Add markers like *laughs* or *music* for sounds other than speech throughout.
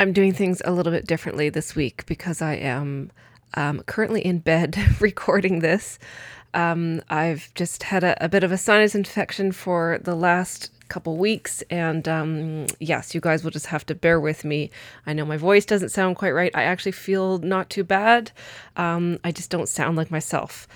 I'm doing things a little bit differently this week because I am um, currently in bed *laughs* recording this. Um, I've just had a, a, bit of a sinus infection for the last couple weeks, and um, yes, you guys will just have to bear with me. I know my voice doesn't sound quite right. I actually feel not too bad. Um, I just don't sound like myself.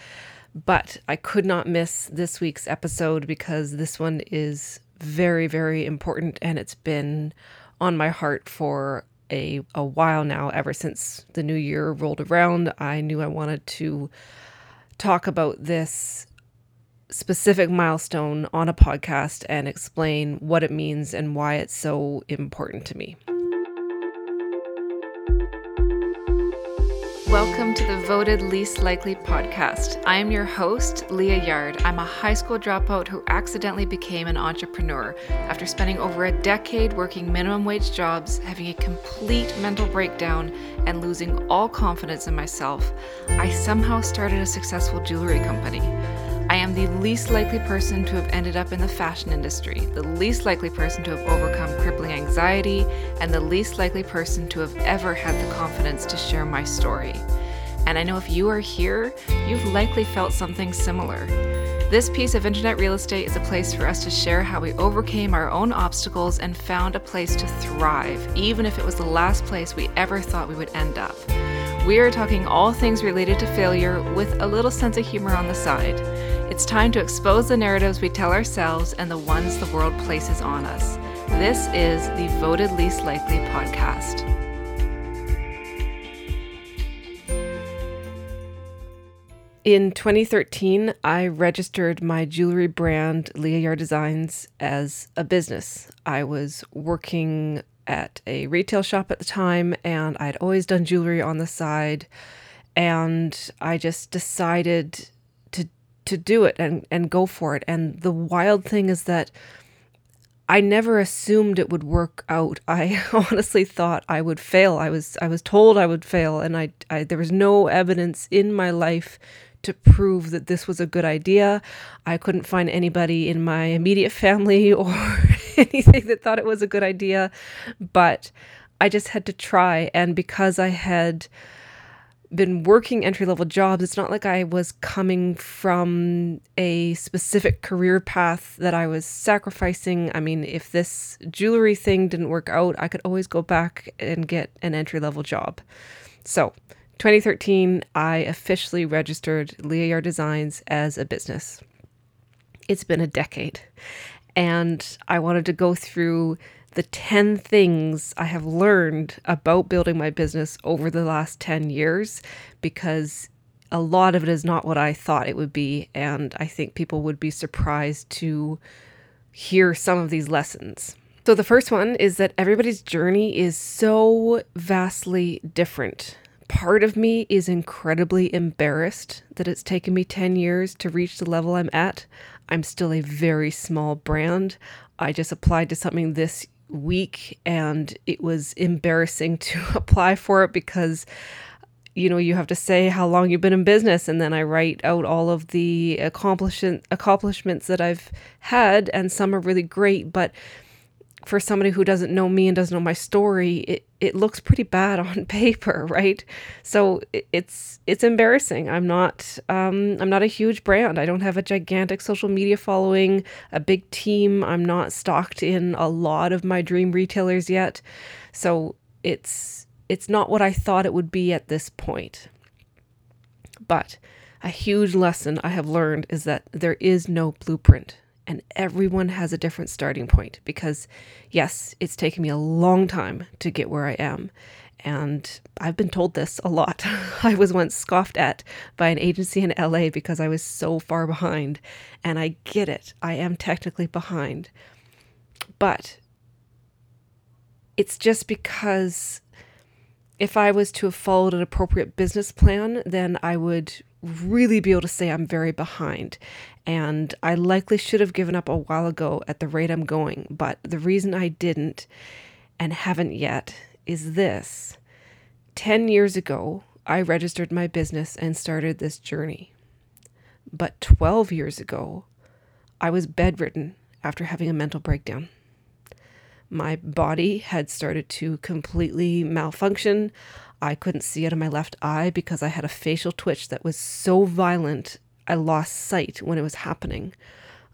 But I could not miss this week's episode because this one is very, very important, and it's been on my heart for a, a while now, ever since the new year rolled around. I knew I wanted to talk about this specific milestone on a podcast and explain what it means and why it's so important to me. Welcome to the Voted Least Likely podcast. I am your host, Leah Yard. I'm a high school dropout who accidentally became an entrepreneur. After spending over a decade working minimum wage jobs, having a complete mental breakdown, and losing all confidence in myself, I somehow started a successful jewelry company. I am the least likely person to have ended up in the fashion industry, the least likely person to have overcome crippling anxiety, and the least likely person to have ever had the confidence to share my story. And I know if you are here, you've likely felt something similar. This piece of internet real estate is a place for us to share how we overcame our own obstacles and found a place to thrive, even if it was the last place we ever thought we would end up. We are talking all things related to failure with a little sense of humor on the side. It's time to expose the narratives we tell ourselves and the ones the world places on us. This is the Voted Least Likely podcast. In 2013, I registered my jewelry brand, Leah Yard Designs, as a business. I was working at a retail shop at the time, and I'd always done jewelry on the side. And I just decided to to do it and and go for it. And the wild thing is that I never assumed it would work out. *laughs* I honestly thought I would fail. I was I was told I would fail and I, I there was no evidence in my life to prove that this was a good idea. I couldn't find anybody in my immediate family *laughs* or *laughs* anything that thought it was a good idea, but I just had to try and because I had been working entry level jobs, it's not like I was coming from a specific career path that I was sacrificing. I mean, if this jewelry thing didn't work out, I could always go back and get an entry level job. So, 2013, I officially registered Leah Yard Designs as a business. It's been a decade, and I wanted to go through the 10 things I have learned about building my business over the last 10 years because a lot of it is not what I thought it would be. And I think people would be surprised to hear some of these lessons. So, the first one is that everybody's journey is so vastly different. Part of me is incredibly embarrassed that it's taken me 10 years to reach the level I'm at. I'm still a very small brand. I just applied to something this week and it was embarrassing *laughs* to apply for it because you know you have to say how long you've been in business and then I write out all of the accomplishment accomplishments that I've had and some are really great but for somebody who doesn't know me and doesn't know my story, it, it looks pretty bad *laughs* on paper, right? So it, it's it's embarrassing. I'm not um, I'm not a huge brand. I don't have a gigantic social media following, a big team. I'm not stocked in a lot of my dream retailers yet. So it's it's not what I thought it would be at this point. But a huge lesson I have learned is that there is no blueprint and everyone has a different starting point because, yes, it's taken me a long time to get where I am. And I've been told this a lot. *laughs* I was once scoffed at by an agency in LA because I was so far behind. And I get it, I am technically behind. But it's just because if I was to have followed an appropriate business plan, then I would really be able to say I'm very behind. And I likely should have given up a while ago at the rate I'm going. But the reason I didn't and haven't yet is this 10 years ago, I registered my business and started this journey. But 12 years ago, I was bedridden after having a mental breakdown. My body had started to completely malfunction. I couldn't see out of my left eye because I had a facial twitch that was so violent I lost sight when it was happening.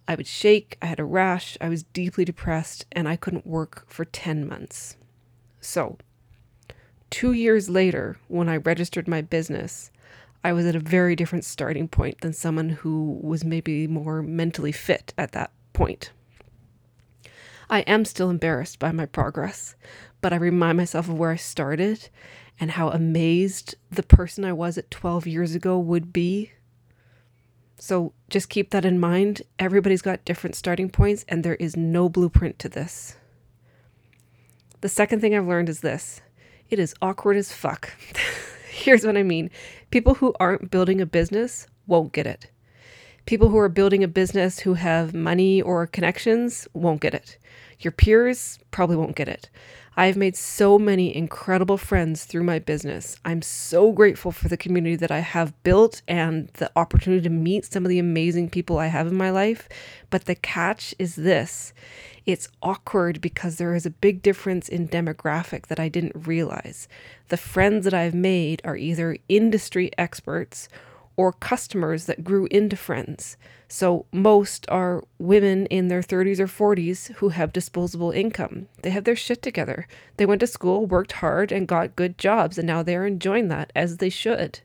I would shake, I had a rash, I was deeply depressed, and I couldn't work for 10 months. So, two years later, when I registered my business, I was at a very different starting point than someone who was maybe more mentally fit at that point. I am still embarrassed by my progress, but I remind myself of where I started and how amazed the person I was at 12 years ago would be. So just keep that in mind. Everybody's got different starting points, and there is no blueprint to this. The second thing I've learned is this it is awkward as fuck. *laughs* Here's what I mean people who aren't building a business won't get it. People who are building a business who have money or connections won't get it. Your peers probably won't get it. I've made so many incredible friends through my business. I'm so grateful for the community that I have built and the opportunity to meet some of the amazing people I have in my life. But the catch is this it's awkward because there is a big difference in demographic that I didn't realize. The friends that I've made are either industry experts or customers that grew into friends. So most are women in their 30s or 40s who have disposable income. They have their shit together. They went to school, worked hard, and got good jobs, and now they're enjoying that as they should.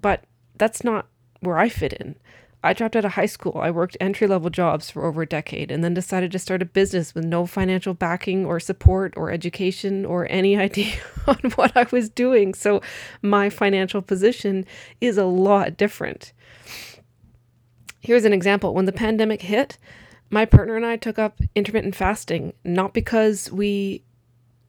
But that's not where I fit in. I dropped out of high school. I worked entry level jobs for over a decade and then decided to start a business with no financial backing or support or education or any *laughs* idea on what I was doing. So my financial position is a lot different. Here's an example when the pandemic hit, my partner and I took up intermittent fasting, not because we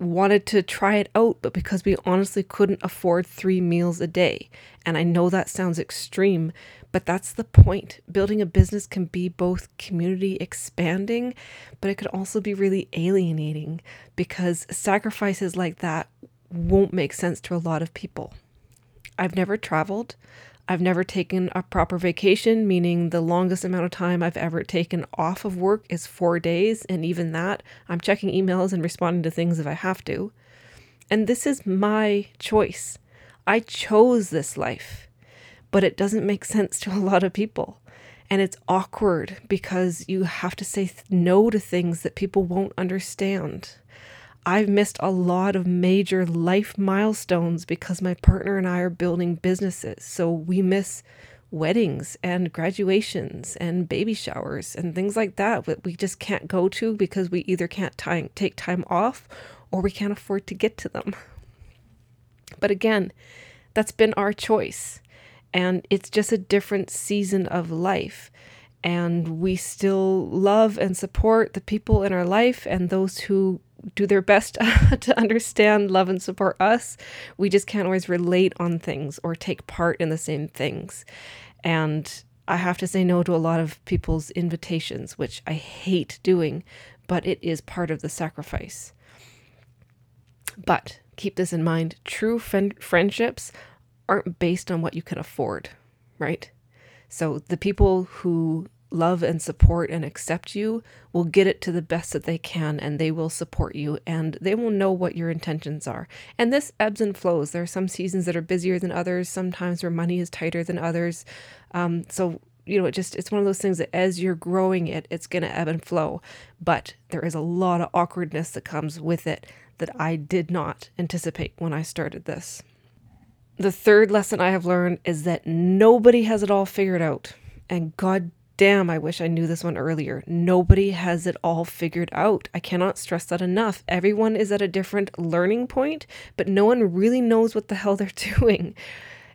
wanted to try it out, but because we honestly couldn't afford three meals a day. And I know that sounds extreme, but that's the point. Building a business can be both community expanding, but it could also be really alienating because sacrifices like that won't make sense to a lot of people. I've never traveled. I've never taken a proper vacation, meaning the longest amount of time I've ever taken off of work is four days. And even that, I'm checking emails and responding to things if I have to. And this is my choice. I chose this life, but it doesn't make sense to a lot of people. And it's awkward because you have to say no to things that people won't understand. I've missed a lot of major life milestones because my partner and I are building businesses. So we miss weddings and graduations and baby showers and things like that that we just can't go to because we either can't time, take time off or we can't afford to get to them. *laughs* But again, that's been our choice. And it's just a different season of life. And we still love and support the people in our life and those who do their best *laughs* to understand, love, and support us. We just can't always relate on things or take part in the same things. And I have to say no to a lot of people's invitations, which I hate doing, but it is part of the sacrifice. But keep this in mind true friend- friendships aren't based on what you can afford, right? So the people who love and support and accept you will get it to the best that they can and they will support you and they will know what your intentions are. And this ebbs and flows. There are some seasons that are busier than others, sometimes where money is tighter than others. Um, so, you know, it just it's one of those things that as you're growing it, it's going to ebb and flow. But there is a lot of awkwardness that comes with it that I did not anticipate when I started this. The third lesson I have learned is that nobody has it all figured out. And God damn, I wish I knew this one earlier. Nobody has it all figured out. I cannot stress that enough. Everyone is at a different learning point, but no one really knows what the hell they're *laughs* doing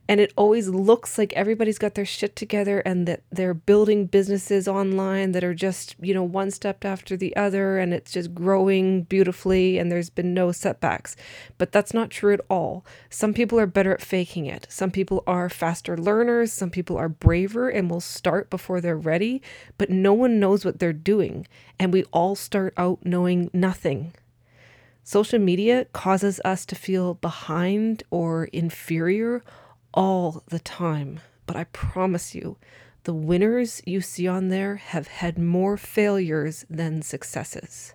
and it always looks like everybody's got their shit together and that they're building businesses online that are just, you know, one step after the other and it's just growing beautifully and there's been no setbacks. But that's not true at all. Some people are better at faking it. Some people are faster learners, some people are braver and will start before they're ready, but no one knows what they're doing and we all start out knowing nothing. Social media causes us to feel behind or inferior all the time. But I promise you, the winners you see on there have had more failures than successes.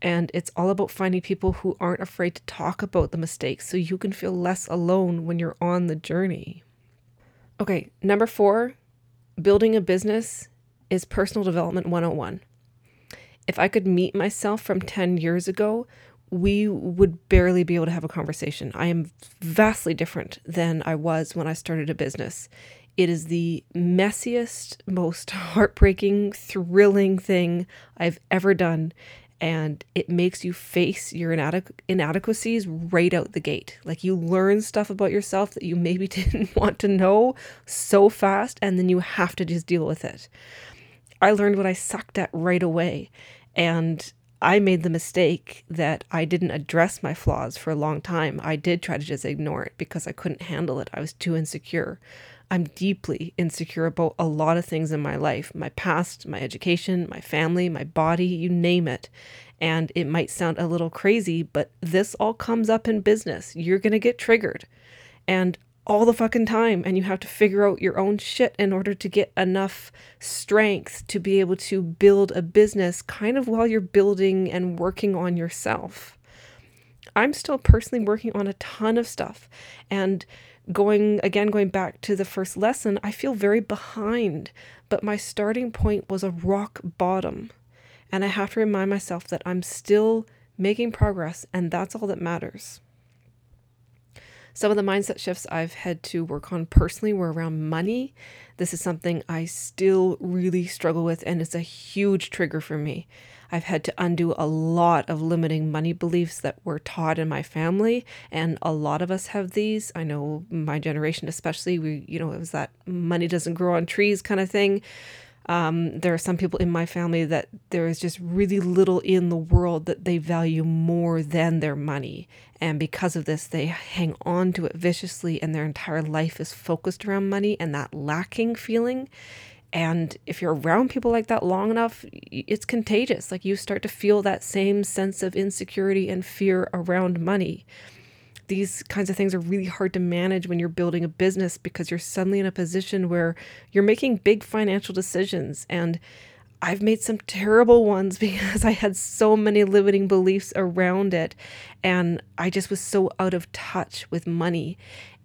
And it's all about finding people who aren't afraid to talk about the mistakes so you can feel less alone when you're on the journey. Okay, number four, building a business is personal development 101. If I could meet myself from 10 years ago, we would barely be able to have a conversation. I am vastly different than I was when I started a business. It is the messiest, most *laughs* heartbreaking, thrilling thing I've ever done. And it makes you face your inadequ- inadequacies right out the gate. Like you learn stuff about yourself that you maybe *laughs* didn't want to know so fast, and then you have to just deal with it. I learned what I sucked at right away. And I made the mistake that I didn't address my flaws for a long time. I did try to just ignore it because I couldn't handle it. I was too insecure. I'm deeply insecure about a lot of things in my life my past, my education, my family, my body, you name it. And it might sound a little crazy, but this all comes up in business. You're going to get triggered. And all the fucking time and you have to figure out your own shit in order to get enough strength to be able to build a business kind of while you're building and working on yourself. I'm still personally working on a ton of stuff and going again going back to the first lesson, I feel very behind, but my starting point was a rock bottom. And I have to remind myself that I'm still making progress and that's all that matters. Some of the mindset shifts I've had to work on personally were around money. This is something I still really struggle with, and it's a huge trigger for me. I've had to undo a lot of limiting money beliefs that were taught in my family, and a lot of us have these. I know my generation, especially, we, you know, it was that money doesn't grow on trees kind of thing. Um, there are some people in my family that there is just really little in the world that they value more than their money. And because of this, they hang on to it viciously, and their entire life is focused around money and that lacking feeling. And if you're around people like that long enough, it's contagious. Like you start to feel that same sense of insecurity and fear around money these kinds of things are really hard to manage when you're building a business because you're suddenly in a position where you're making big financial decisions. And I've made some terrible ones *laughs* because I had so many limiting beliefs around it. And I just was so out of touch with money.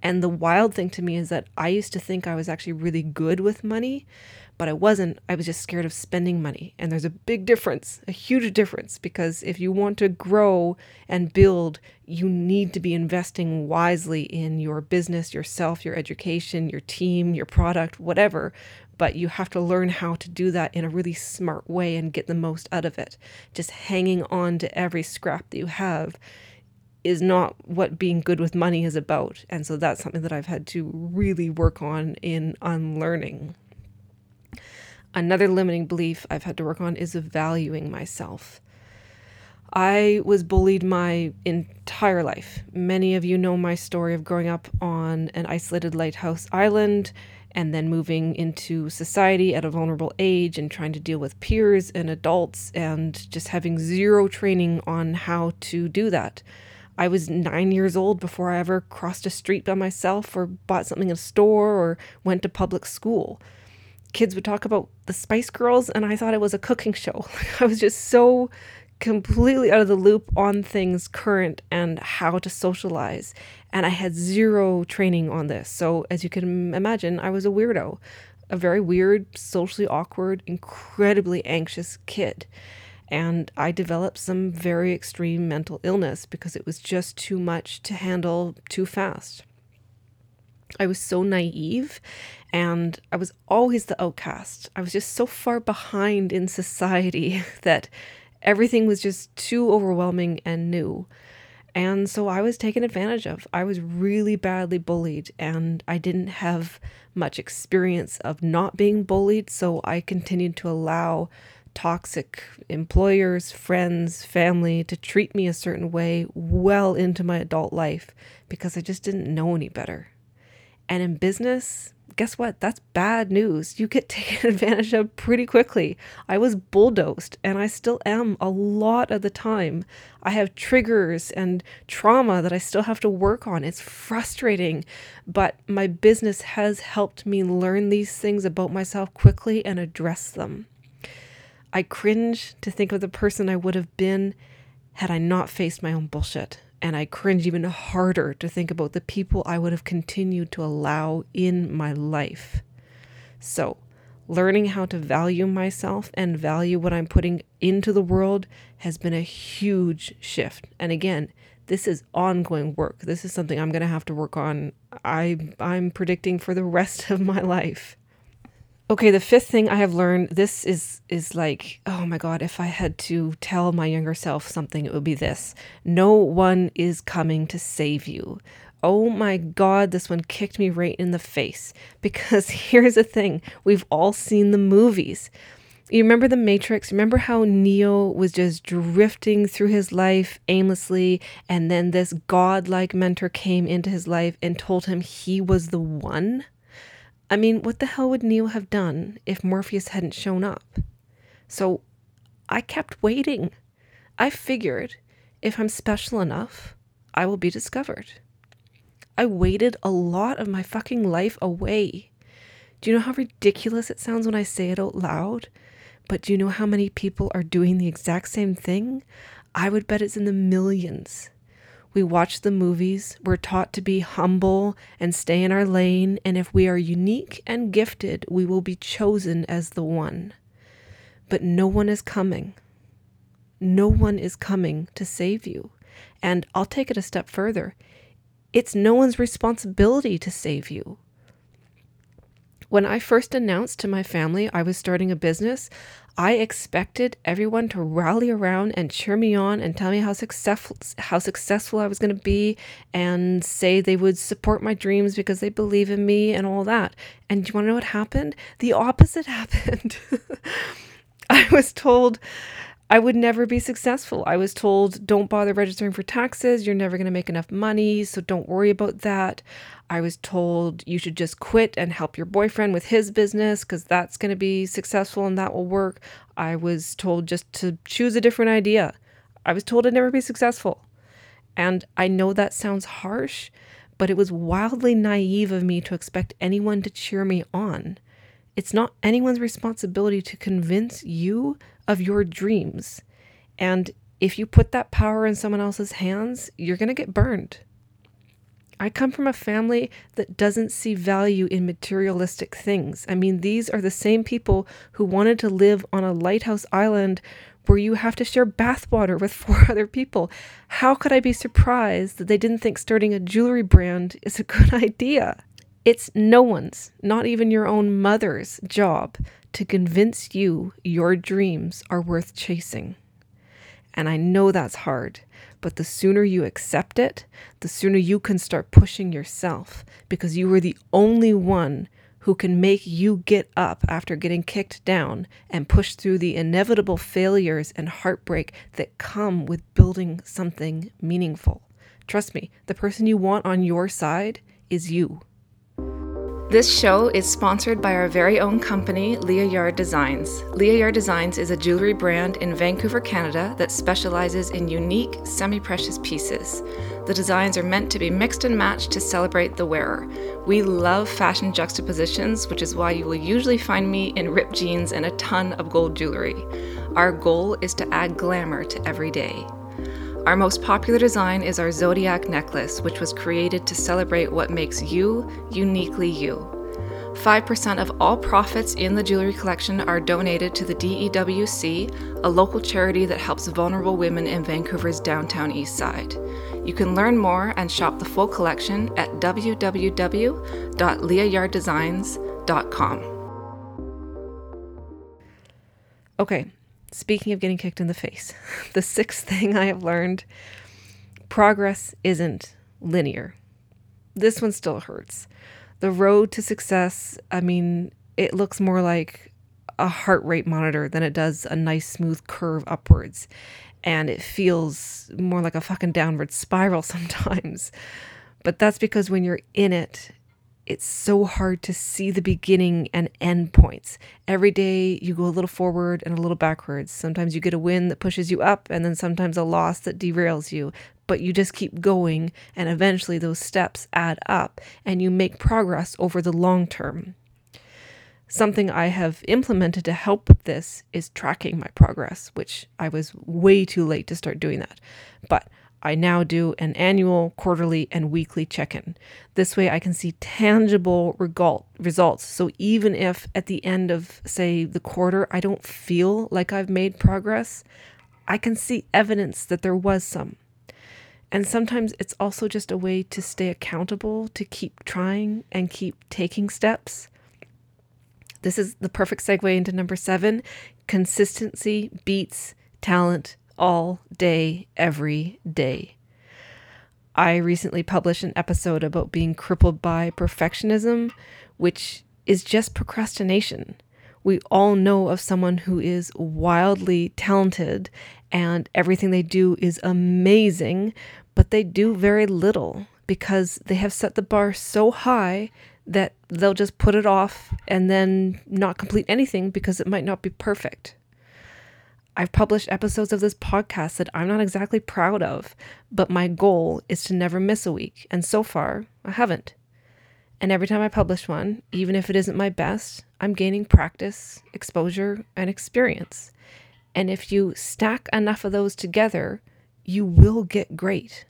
And the wild thing to me is that I used to think I was actually really good with money, but I wasn't. I was just scared of spending money. And there's a big difference, a huge difference, because if you want to grow and build, you need to be investing wisely in your business, yourself, your education, your team, your product, whatever. But you have to learn how to do that in a really smart way and get the most out of it. Just hanging on to every scrap that you have is not what being good with money is about. And so that's something that I've had to really work on in unlearning. Another limiting belief I've had to work on is valuing myself. I was bullied my entire life. Many of you know my story of growing up on an isolated lighthouse island and then moving into society at a vulnerable age and trying to deal with peers and adults and just having zero training on how to do that. I was nine years old before I ever crossed a street by myself or bought something in a store or went to public school kids would talk about the Spice Girls, and I thought it was a cooking show. *laughs* I was just so completely out of the loop on things current and how to socialize. And I had zero training on this. So, as you can imagine, I was a weirdo, a very weird, socially awkward, incredibly anxious kid. And I developed some very extreme mental illness because it was just too much to handle too fast. I was so naive and I was always the outcast. I was just so far behind in society *laughs* that everything was just too overwhelming and new. And so I was taken advantage of. I was really badly bullied, and I didn't have much experience of not being bullied. So I continued to allow toxic employers, friends, family to treat me a certain way well into my adult life because I just didn't know any better. And in business, guess what? That's bad news. You get *laughs* taken advantage of pretty quickly. I was bulldozed, and I still am a lot of the time. I have triggers and trauma that I still have to work on. It's frustrating, but my business has helped me learn these things about myself quickly and address them. I cringe to think of the person I would have been had I not faced my own bullshit. And I cringe even harder to think about the people I would have continued to allow in my life. So, learning how to value myself and value what I'm putting into the world has been a huge shift. And again, this is ongoing work. This is something I'm going to have to work on. I I'm predicting for the rest *laughs* of my life. Okay, the fifth thing I have learned, this is is like, oh my god, if I had to tell my younger self something, it would be this. No one is coming to save you. Oh my god, this one kicked me right in the face because *laughs* here's the thing, we've all seen the movies. You remember the Matrix? Remember how Neo was just drifting through his life aimlessly, and then this godlike mentor came into his life and told him he was the one? I mean, what the hell would Neo have done if Morpheus hadn't shown up? So I kept waiting. I figured if I'm special enough, I will be discovered. I waited a lot of my fucking life away. Do you know how ridiculous it sounds when I say it out loud? But do you know how many people are doing the exact same thing? I would bet it's in the millions. We watch the movies, we're taught to be humble and stay in our lane, and if we are unique and gifted, we will be chosen as the one. But no one is coming. No one is coming to save you. And I'll take it a step further it's no one's responsibility to save you. When I first announced to my family I was starting a business, I expected everyone to rally around and cheer me on and tell me how successful how successful I was going to be and say they would support my dreams because they believe in me and all that. And do you want to know what happened? The opposite *laughs* happened. I was told I would never be successful. I was told, don't bother registering for taxes. You're never going to make enough money. So don't worry about that. I was told you should just quit and help your boyfriend with his business because that's going to be successful and that will work. I was told just to choose a different idea. I was told I'd never be successful. And I know that sounds harsh, but it was wildly naive of me to expect anyone to cheer me on. It's not anyone's responsibility to convince you of your dreams. And if you put that power in someone else's hands, you're going to get burned. I come from a family that doesn't see value in materialistic things. I mean, these are the same people who wanted to live on a lighthouse island where you have to share bathwater with *laughs* four other people. How could I be surprised that they didn't think starting a jewelry brand is a good *laughs* idea? It's no one's, not even your own mother's, job to convince you your dreams are worth chasing. And I know that's hard, but the sooner you accept it, the sooner you can start pushing yourself because you are the only one who can make you get up after getting kicked down and push through the inevitable failures and heartbreak that come with building something meaningful. Trust me, the person you want on your side is you. This show is sponsored by our very own company, Leah Yard Designs. Leah Yard Designs is a jewelry brand in Vancouver, Canada that specializes in unique, semi precious pieces. The designs are meant to be mixed and matched to celebrate the wearer. We love fashion juxtapositions, which is why you will usually find me in ripped jeans and a ton of gold jewelry. Our goal is to add glamour to every day. Our most popular design is our Zodiac necklace, which was created to celebrate what makes you uniquely you. 5% of all profits in the jewelry collection are donated to the DEWC, a local charity that helps vulnerable women in Vancouver's downtown east side. You can learn more and shop the full collection at www.leahyarddesigns.com. Okay, Speaking of getting kicked in the face, *laughs* the sixth thing I have learned progress isn't linear. This one still hurts. The road to success, I mean, it looks more like a heart rate monitor than it does a nice smooth curve upwards. And it feels more like a fucking downward spiral *laughs* sometimes. But that's because when you're in it, it's so hard to see the beginning and end points. Every day you go a little forward and a little backwards. Sometimes you get a win that pushes you up, and then sometimes a loss that derails you. But you just keep going, and eventually those steps add up, and you make progress over the long term. Something I have implemented to help with this is tracking my progress, which I was way too late to start doing that. But I now do an annual, quarterly, and weekly check in. This way I can see tangible results. So even if at the end of, say, the quarter, I don't feel like I've made progress, I can see evidence that there was some. And sometimes it's also just a way to stay accountable, to keep trying and keep taking steps. This is the perfect segue into number seven consistency beats talent all day, every day. I recently published an episode about being crippled by perfectionism, which is just procrastination. We all know of someone who is wildly talented and everything they do is amazing, but they do very little because they have set the bar so high that they'll just put it off and then not complete anything because it might not be perfect. I've published episodes of this podcast that I'm not exactly proud of, but my goal is to never miss a week. And so far, I haven't. And every time I publish one, even if it isn't my best, I'm gaining practice, exposure, and experience. And if you stack enough of those together, you will get great.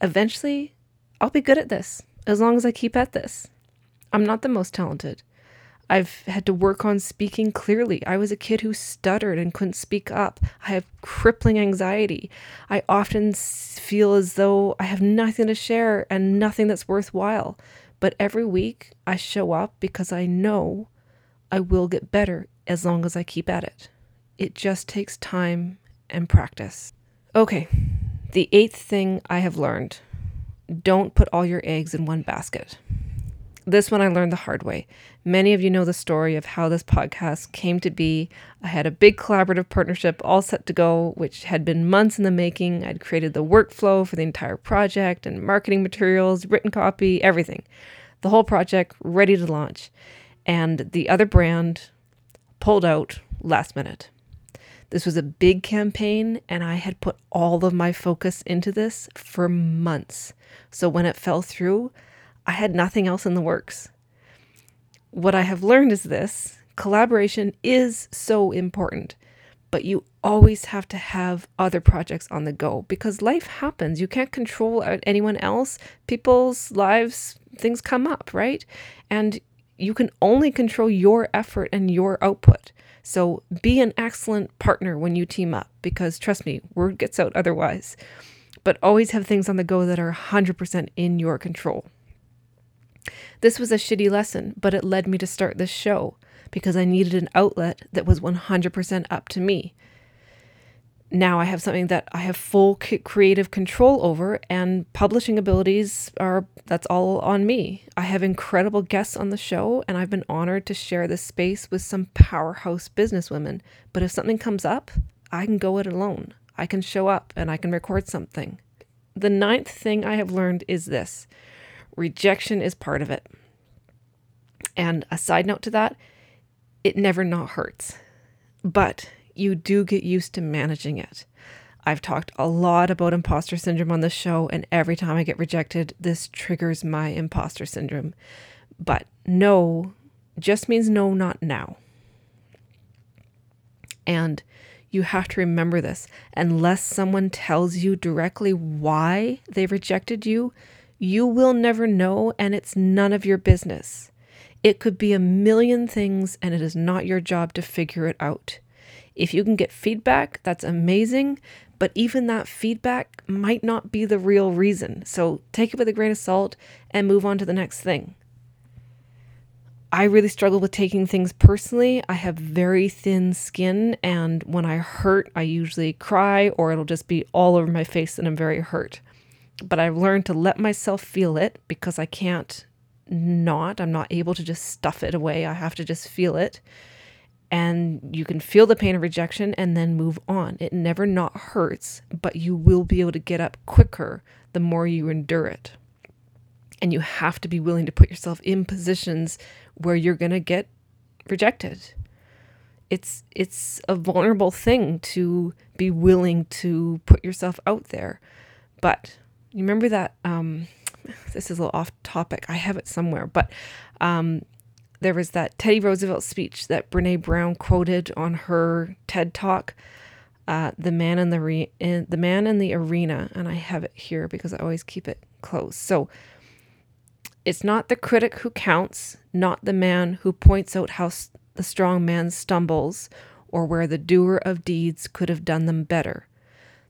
Eventually, I'll be good at this as long as I keep at this. I'm not the most talented. I've had to work on speaking clearly. I was a kid who stuttered and couldn't speak up. I have crippling anxiety. I often feel as though I have nothing to share and nothing that's worthwhile. But every week I show up because I know I will get better as long as I keep at it. It just takes time and practice. Okay, the eighth thing I have learned don't put all your eggs in one basket. This one I learned the hard way. Many of you know the story of how this podcast came to be. I had a big collaborative partnership all set to go, which had been months in the making. I'd created the workflow for the entire project and marketing materials, written copy, everything. The whole project ready to launch. And the other brand pulled out last minute. This was a big campaign, and I had put all of my focus into this for months. So when it fell through, I had nothing else in the works. What I have learned is this collaboration is so important, but you always have to have other projects on the go because life happens. You can't control anyone else. People's lives, things come up, right? And you can only control your effort and your output. So be an excellent partner when you team up because trust me, word gets out otherwise. But always have things on the go that are 100% in your control. This was a shitty lesson, but it led me to start this show because I needed an outlet that was 100% up to me now I have something that I have full creative control over, and publishing abilities are that's all on me. I have incredible guests on the show, and I've been honored to share this space with some powerhouse businesswomen. But if something comes up, I can go it alone. I can show up and I can record something. The ninth thing I have learned is this rejection is part of it. And a side note to that, it never not hurts. But you do get used to managing it. I've talked a lot about imposter syndrome on the show, and every time I get rejected, this triggers my imposter syndrome. But no just means no, not now. And you have to remember this. Unless someone tells you directly why they rejected you, you will never know, and it's none of your business. It could be a million things, and it is not your job to figure it out. If you can get feedback, that's amazing, but even that feedback might not be the real reason. So take it with a grain of salt and move on to the next thing. I really struggle with taking things personally. I have very thin skin, and when I hurt, I usually cry or it'll just be all over my face and I'm very hurt. But I've learned to let myself feel it because I can't not. I'm not able to just stuff it away. I have to just feel it and you can feel the pain of rejection and then move on. It never not hurts, but you will be able to get up quicker the more you endure it. And you have to be willing to put yourself in positions where you're going to get rejected. It's it's a vulnerable thing to be willing to put yourself out there. But you remember that um *sighs* this is a little off topic. I have it somewhere, but um there was that Teddy Roosevelt speech that Brene Brown quoted on her TED talk, uh, "The Man in the Re- in, the Man in the Arena," and I have it here because I always keep it close. So it's not the critic who counts, not the man who points out how the strong man stumbles or where the doer of deeds could have done them better.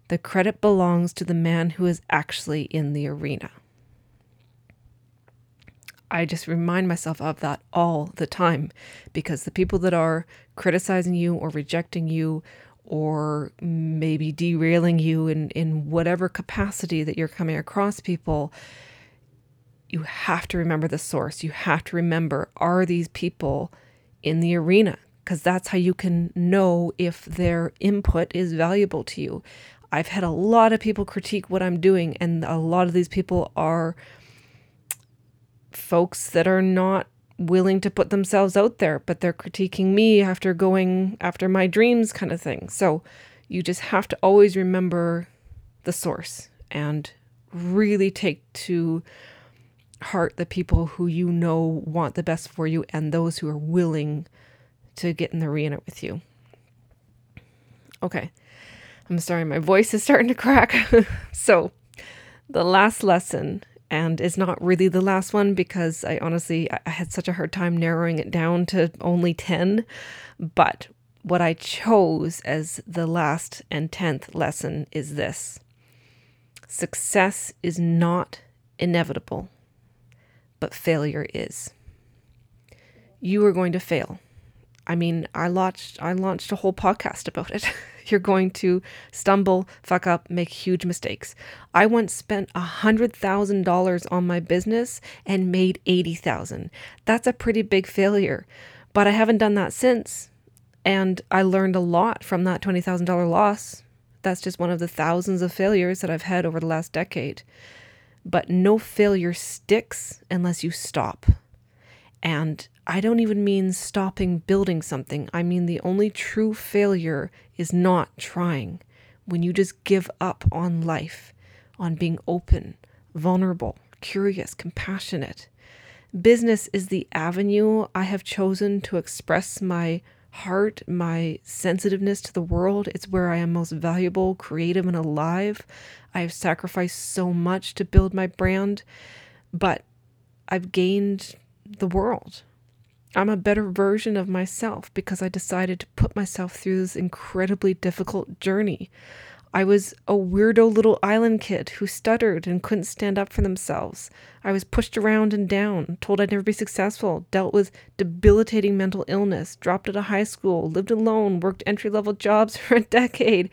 The credit belongs to the man who is actually in the arena. I just remind myself of that all the time because the people that are criticizing you or rejecting you or maybe derailing you in, in whatever capacity that you're coming across people, you have to remember the source. You have to remember are these people in the arena? Because that's how you can know if their input is valuable to you. I've had a lot of people critique what I'm doing, and a lot of these people are folks that are not willing to put themselves out there, but they're critiquing me after going after my dreams, kind of thing. So you just have to always remember the source and really take to heart the people who you know want the best for you and those who are willing to get in the arena with you. Okay. I'm sorry, my voice is starting to crack. *laughs* so, the last lesson and is not really the last one because I honestly I had such a hard time narrowing it down to only 10 but what I chose as the last and 10th lesson is this. Success is not inevitable but failure is. You are going to fail. I mean I launched I launched a whole podcast about it *laughs* you're going to stumble, fuck up, make huge mistakes. I once spent a $100,000 on my business and made 80,000. That's a pretty big failure. But I haven't done that since. And I learned a lot from that $20,000 loss. That's just one of the thousands of failures that I've had over the last decade. But no failure sticks unless you stop. And I don't even mean stopping building something. I mean the only true failure is not trying. When you just give up on life, on being open, vulnerable, curious, compassionate. Business is the avenue I have chosen to express my heart, my sensitiveness to the world. It's where I am most valuable, creative, and alive. I have sacrificed so much to build my brand, but I've gained the world. I'm a better version of myself because I decided to put myself through this incredibly difficult journey. I was a weirdo little island kid who stuttered and couldn't stand up for themselves. I was pushed around and down, told I'd never be successful, dealt with debilitating mental illness, dropped out of high school, lived alone, worked entry level jobs *laughs* for a decade,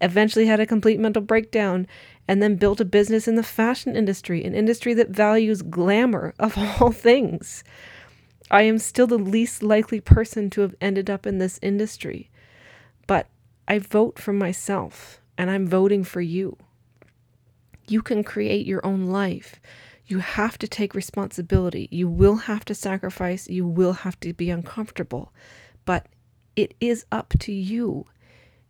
eventually had a complete mental breakdown, and then built a business in the fashion industry, an industry that values glamour of *laughs* all things. I am still the least likely person to have ended up in this industry. But I vote for myself and I'm voting for you. You can create your own life. You have to take responsibility. You will have to sacrifice. You will have to be uncomfortable. But it is up to you.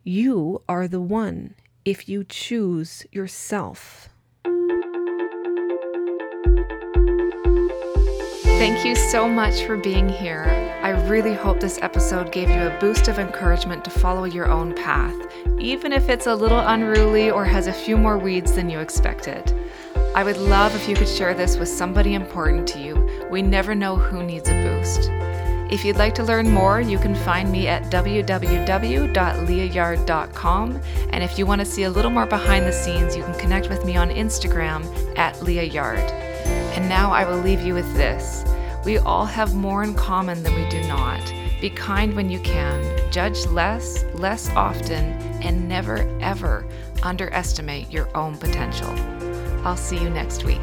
You are the one if you choose yourself. Thank you so much for being here. I really hope this episode gave you a boost of encouragement to follow your own path, even if it's a little unruly or has a few more weeds than you expected. I would love if you could share this with somebody important to you. We never know who needs a boost. If you'd like to learn more, you can find me at www.leahyard.com. And if you want to see a little more behind the scenes, you can connect with me on Instagram at Leah Yard. And now I will leave you with this. We all have more in common than we do not. Be kind when you can, judge less, less often, and never, ever underestimate your own potential. I'll see you next week.